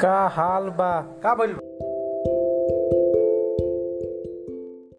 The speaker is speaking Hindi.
का हाल बा का बोल बा?